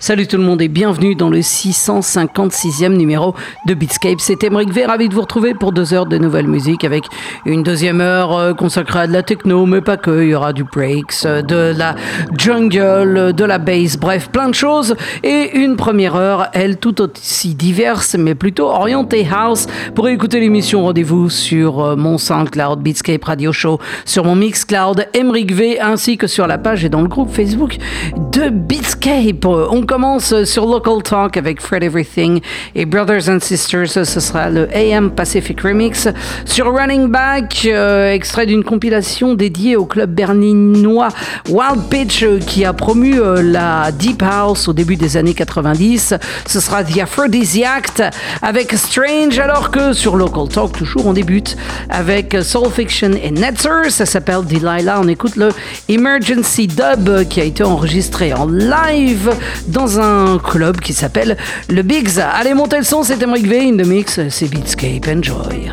Salut tout le monde et bienvenue dans le 656e numéro de Beatscape. C'est Emric V, ravi de vous retrouver pour deux heures de nouvelle musique avec une deuxième heure euh, consacrée à de la techno, mais pas que. Il y aura du breaks, euh, de la jungle, de la bass, bref, plein de choses. Et une première heure, elle tout aussi diverse, mais plutôt orientée house. Pour écouter l'émission, rendez-vous sur euh, mon SoundCloud Beatscape Radio Show, sur mon Mixcloud Emric V, ainsi que sur la page et dans le groupe Facebook de Beatscape. Commence sur Local Talk avec Fred Everything et Brothers and Sisters. Ce sera le AM Pacific Remix. Sur Running Back, euh, extrait d'une compilation dédiée au club berlinois Wild Pitch euh, qui a promu euh, la Deep House au début des années 90. Ce sera The Aphrodisiac avec Strange, alors que sur Local Talk, toujours on débute avec Soul Fiction et Netzer. Ça s'appelle Delilah. On écoute le Emergency Dub qui a été enregistré en live un club qui s'appelle le Bigs. Allez, montez le son, c'était Mike V mix, c'est Beatscape, enjoy.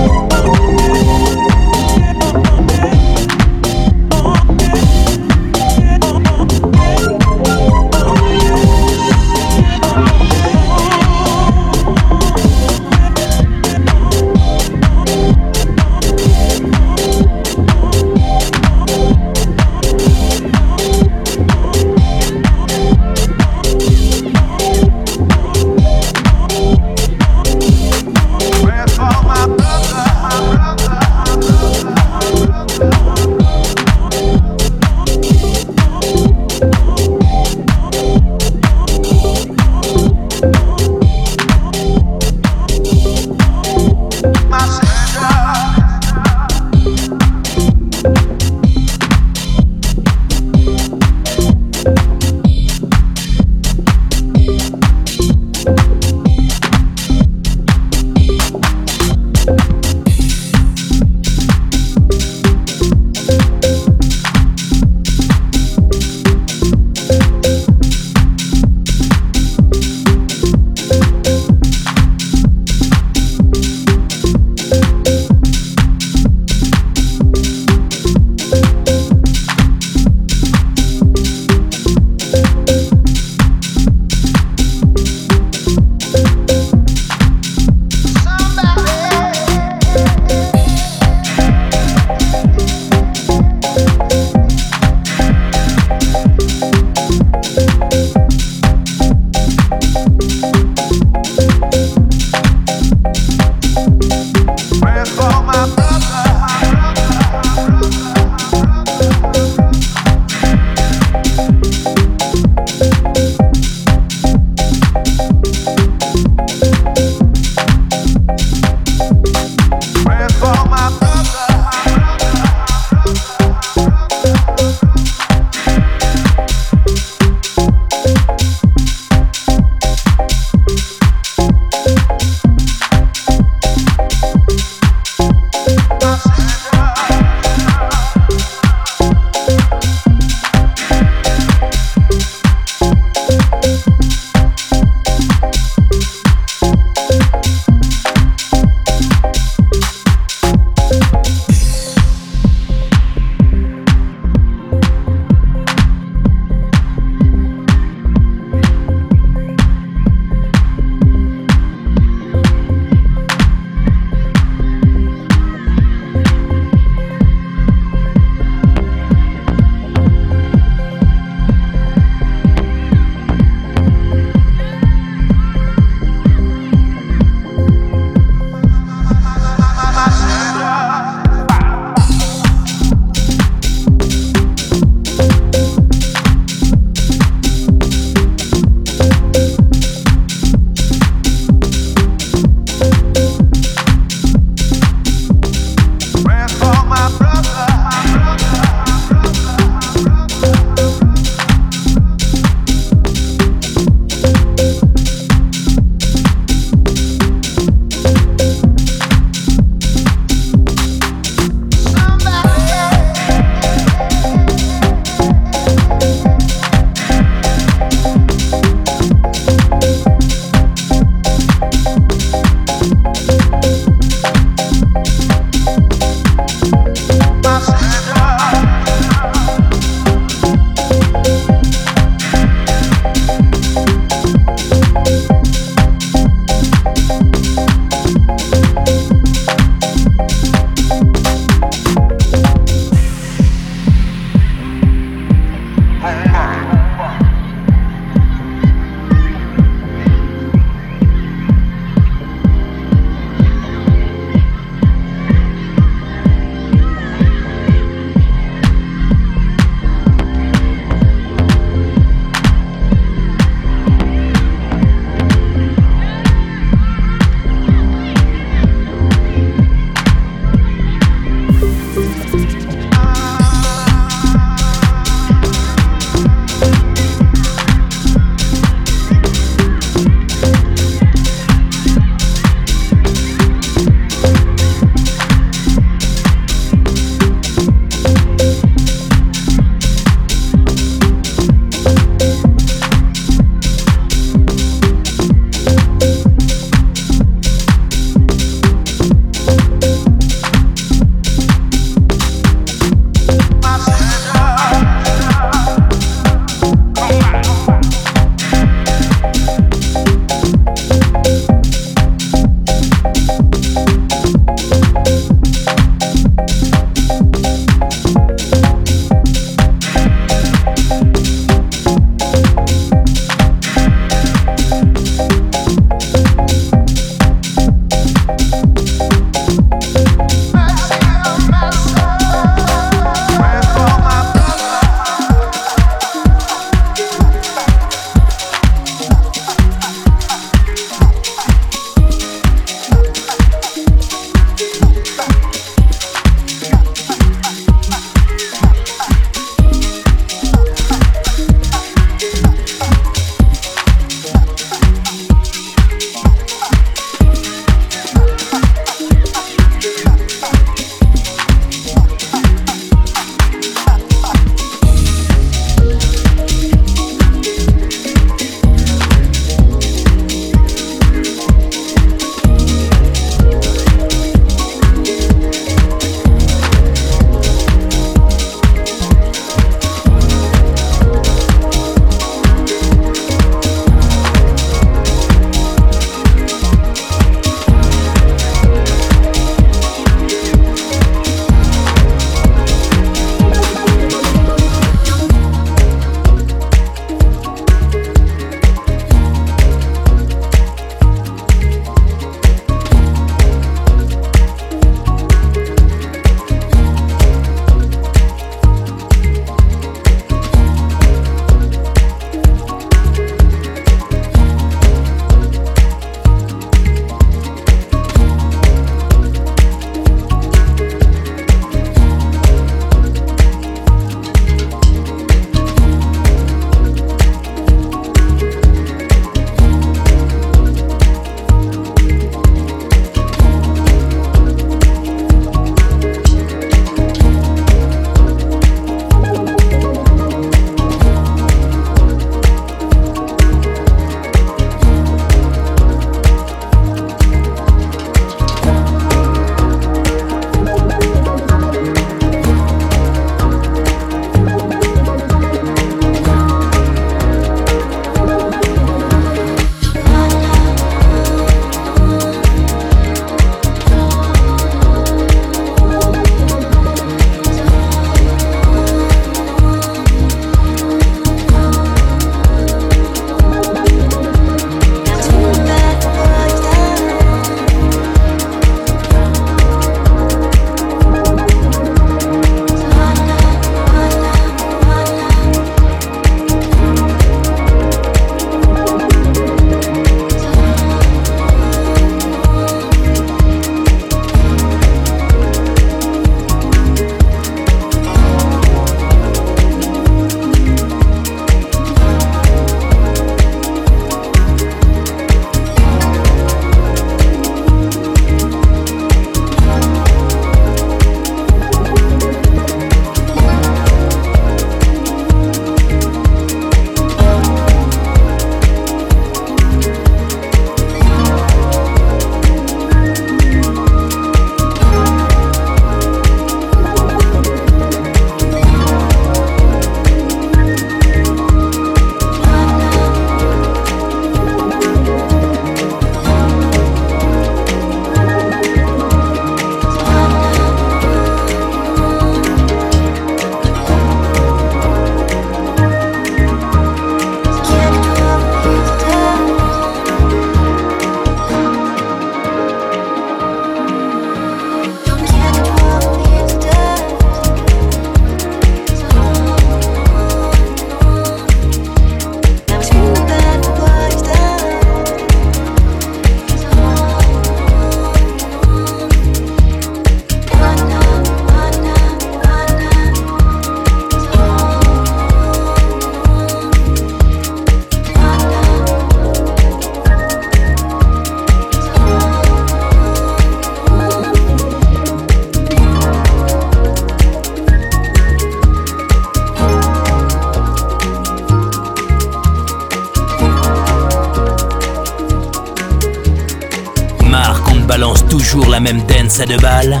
Toujours la même dance à deux balles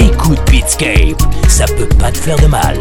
Écoute Beatscape, ça peut pas te faire de mal.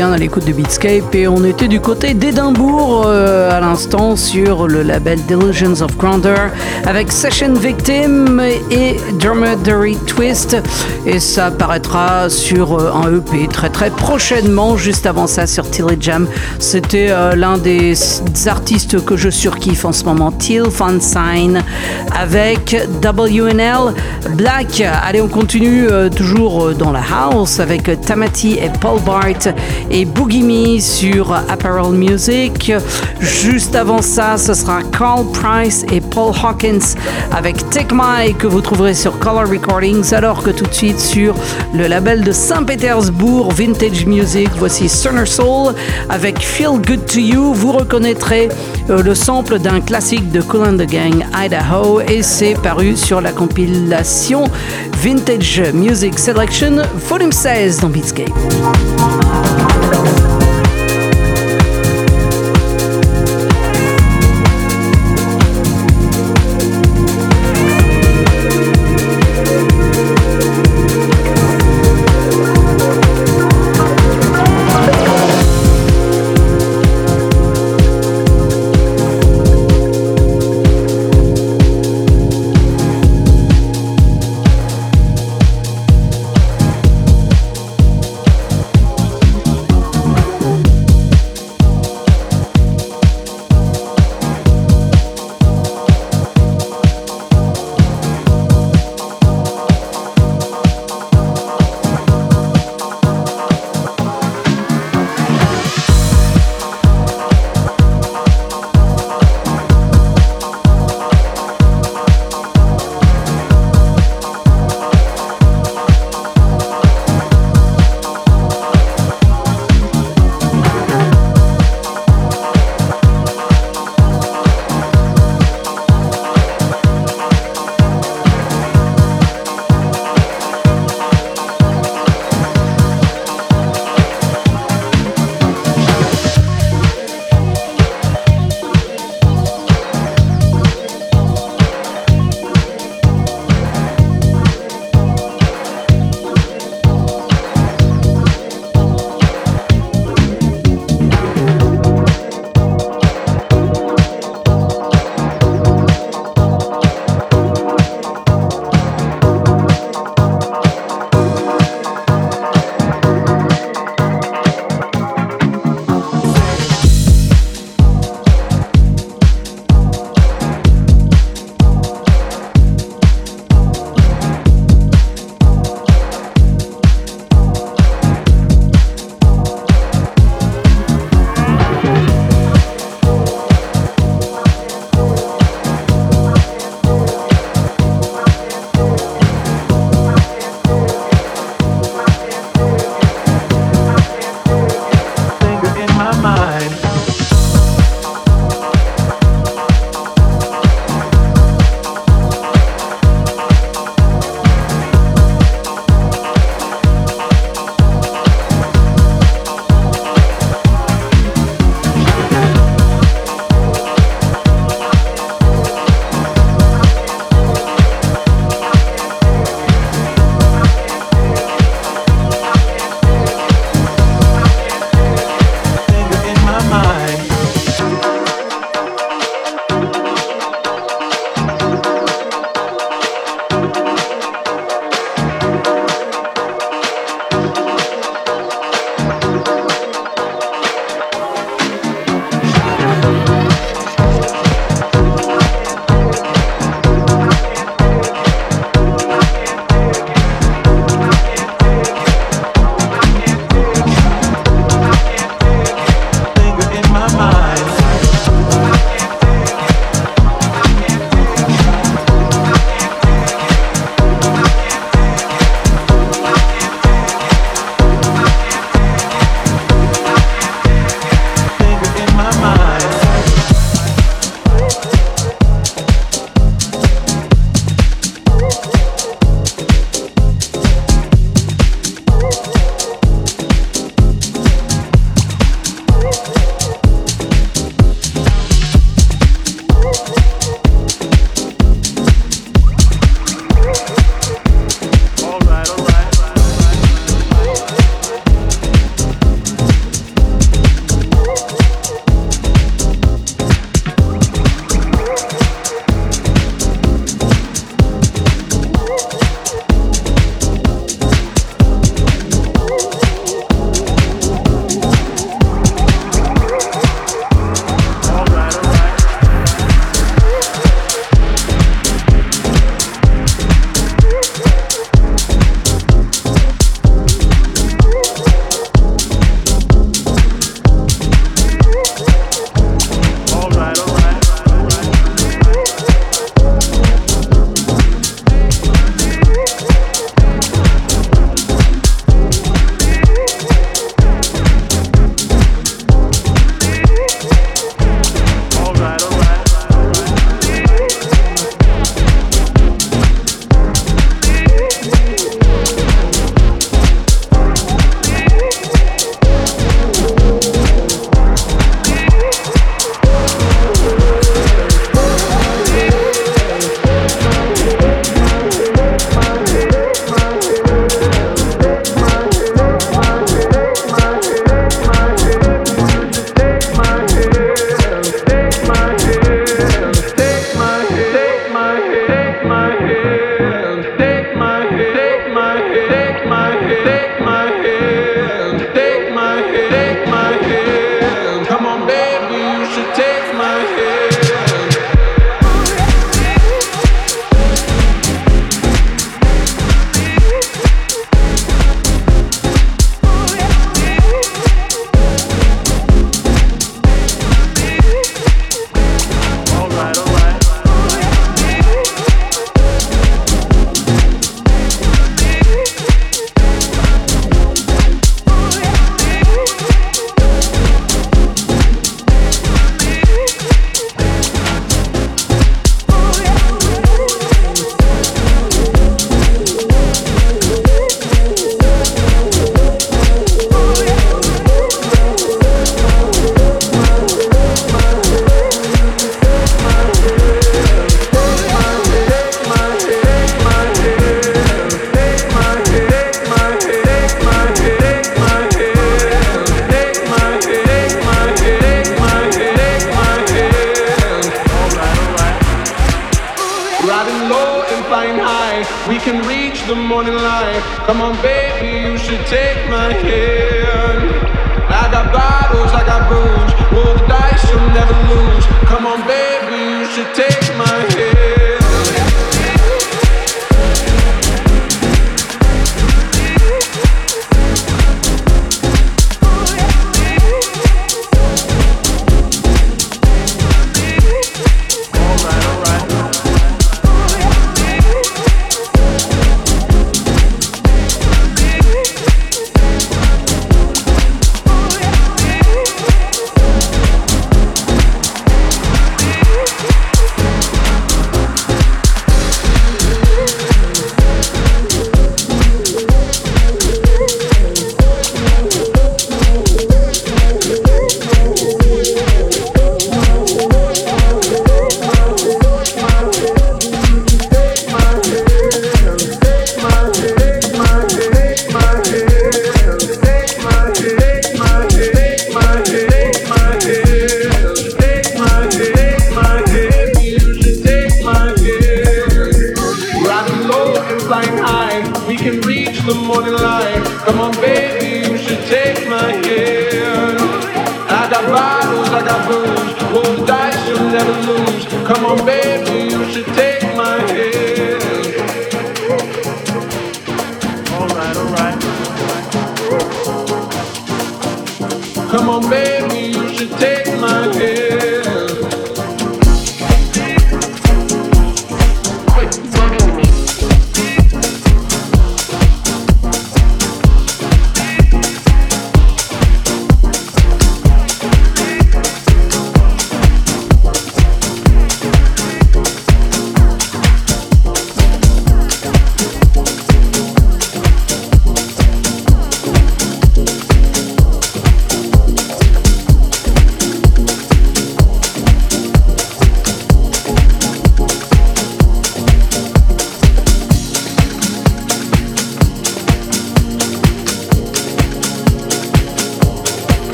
Bien à l'écoute de Beatscape et on était du côté d'Édimbourg euh, à l'instant sur le label Delusions of Grandeur avec Session Victim et Dromedary Twist. Et ça paraîtra sur euh, un EP très très prochainement juste avant ça sur Tilly Jam. C'était euh, l'un des artistes que je surkiffe en ce moment Till Sign avec WNL Black. Allez on continue toujours dans la house avec Tamati et Paul White et Boogie Me sur Apparel Music. Juste avant ça, ce sera Carl Price et Paul Hawkins avec Take My que vous trouverez sur Color Recordings, alors que tout de suite sur le label de Saint-Pétersbourg Vintage Music, voici Stoner Soul avec Feel Good to You. Vous reconnaîtrez euh, le sample d'un classique de Cool and the Gang, Idaho, et c'est paru sur la compilation Vintage Music Selection Volume 16 dans Beatscape. Thank you.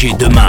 Bouger demain.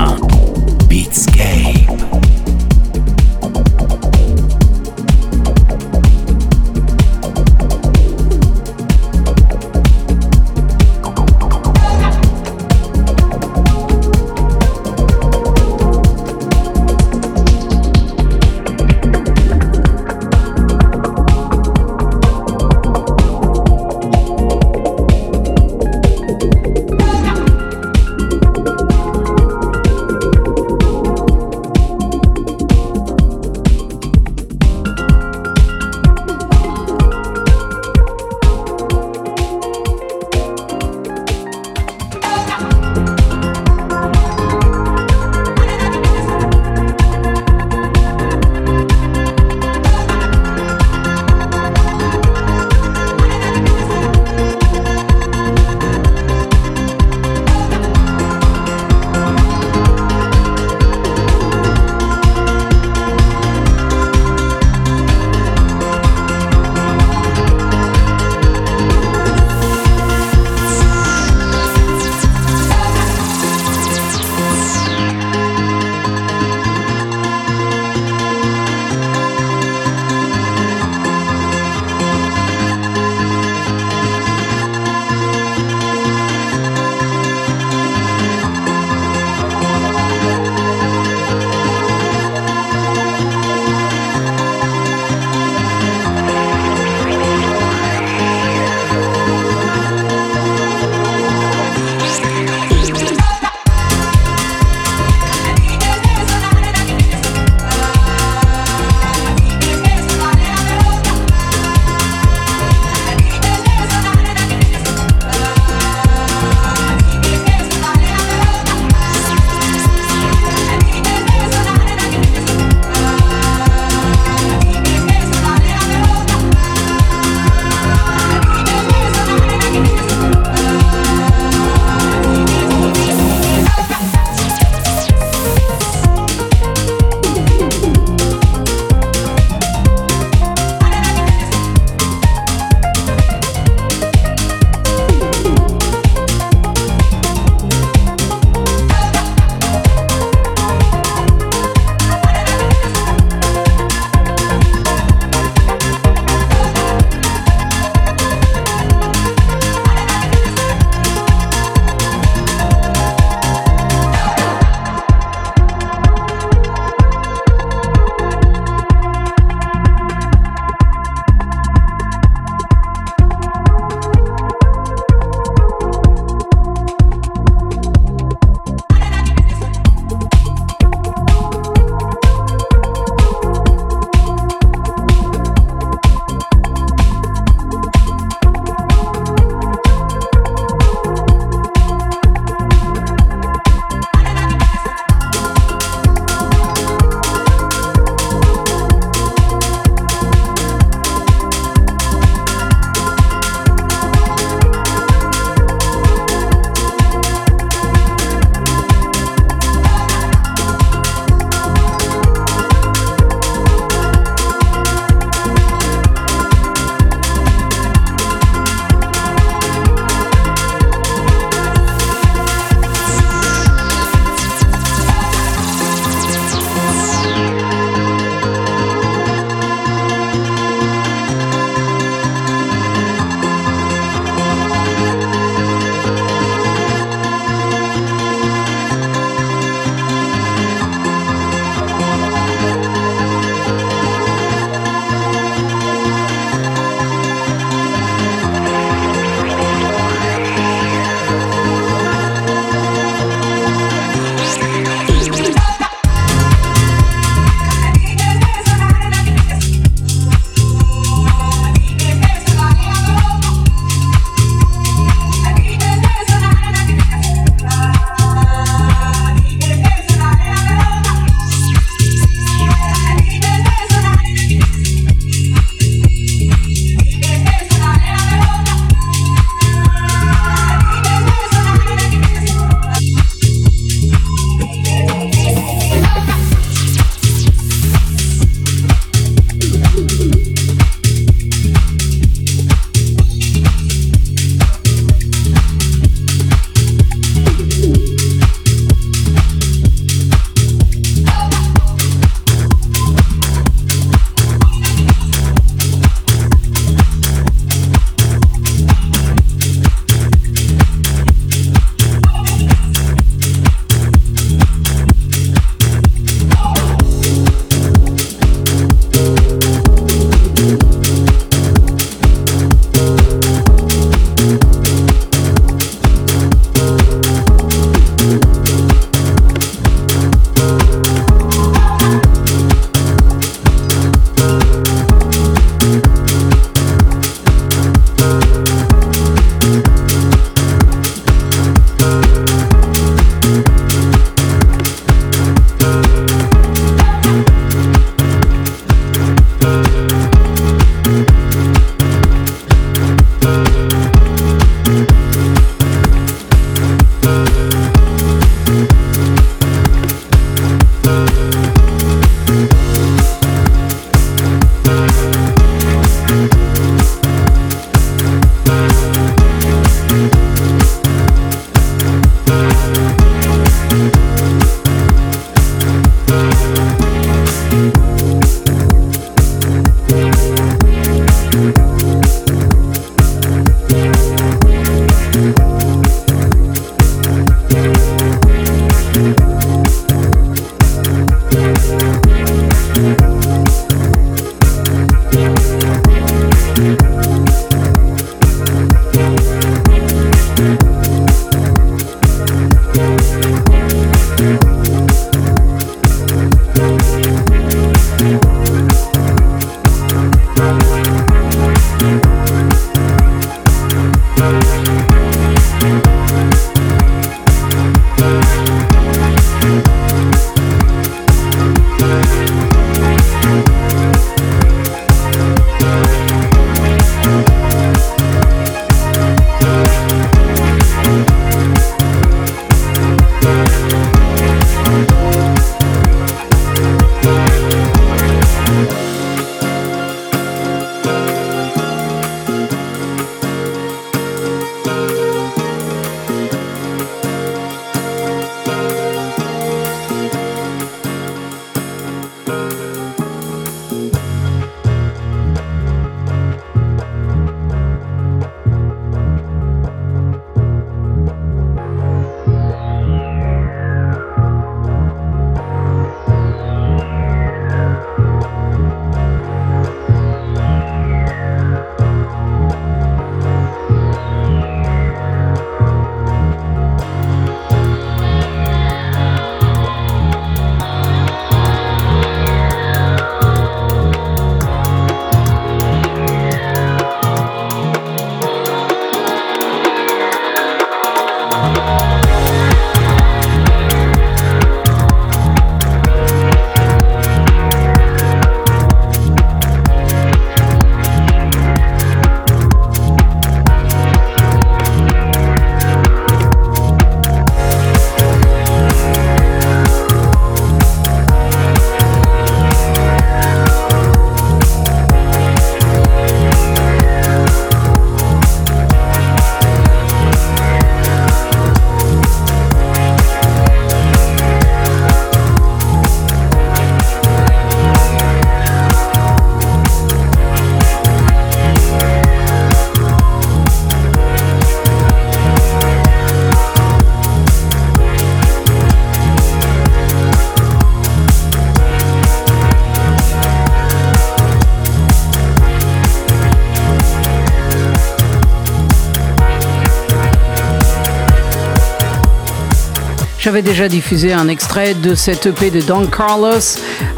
J'avais déjà diffusé un extrait de cette EP de Don Carlos,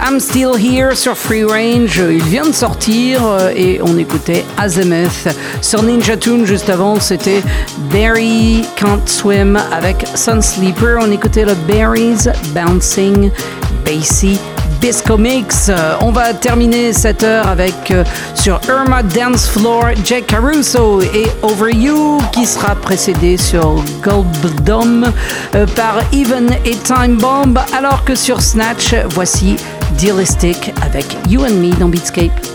I'm Still Here sur Free Range. Il vient de sortir euh, et on écoutait Azimuth. Sur Ninja Tune, juste avant, c'était Barry Can't Swim avec Sun Sleeper. On écoutait le Berries Bouncing Bassy Euh, on va terminer cette heure avec euh, sur Irma Dance Floor, Jack Caruso et Over You qui sera précédé sur Gold Dome euh, par Even et Time Bomb alors que sur Snatch, voici Dealistic avec You and Me dans Beatscape.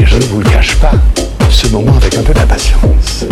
je ne vous le cache pas, ce moment avec un peu d'impatience.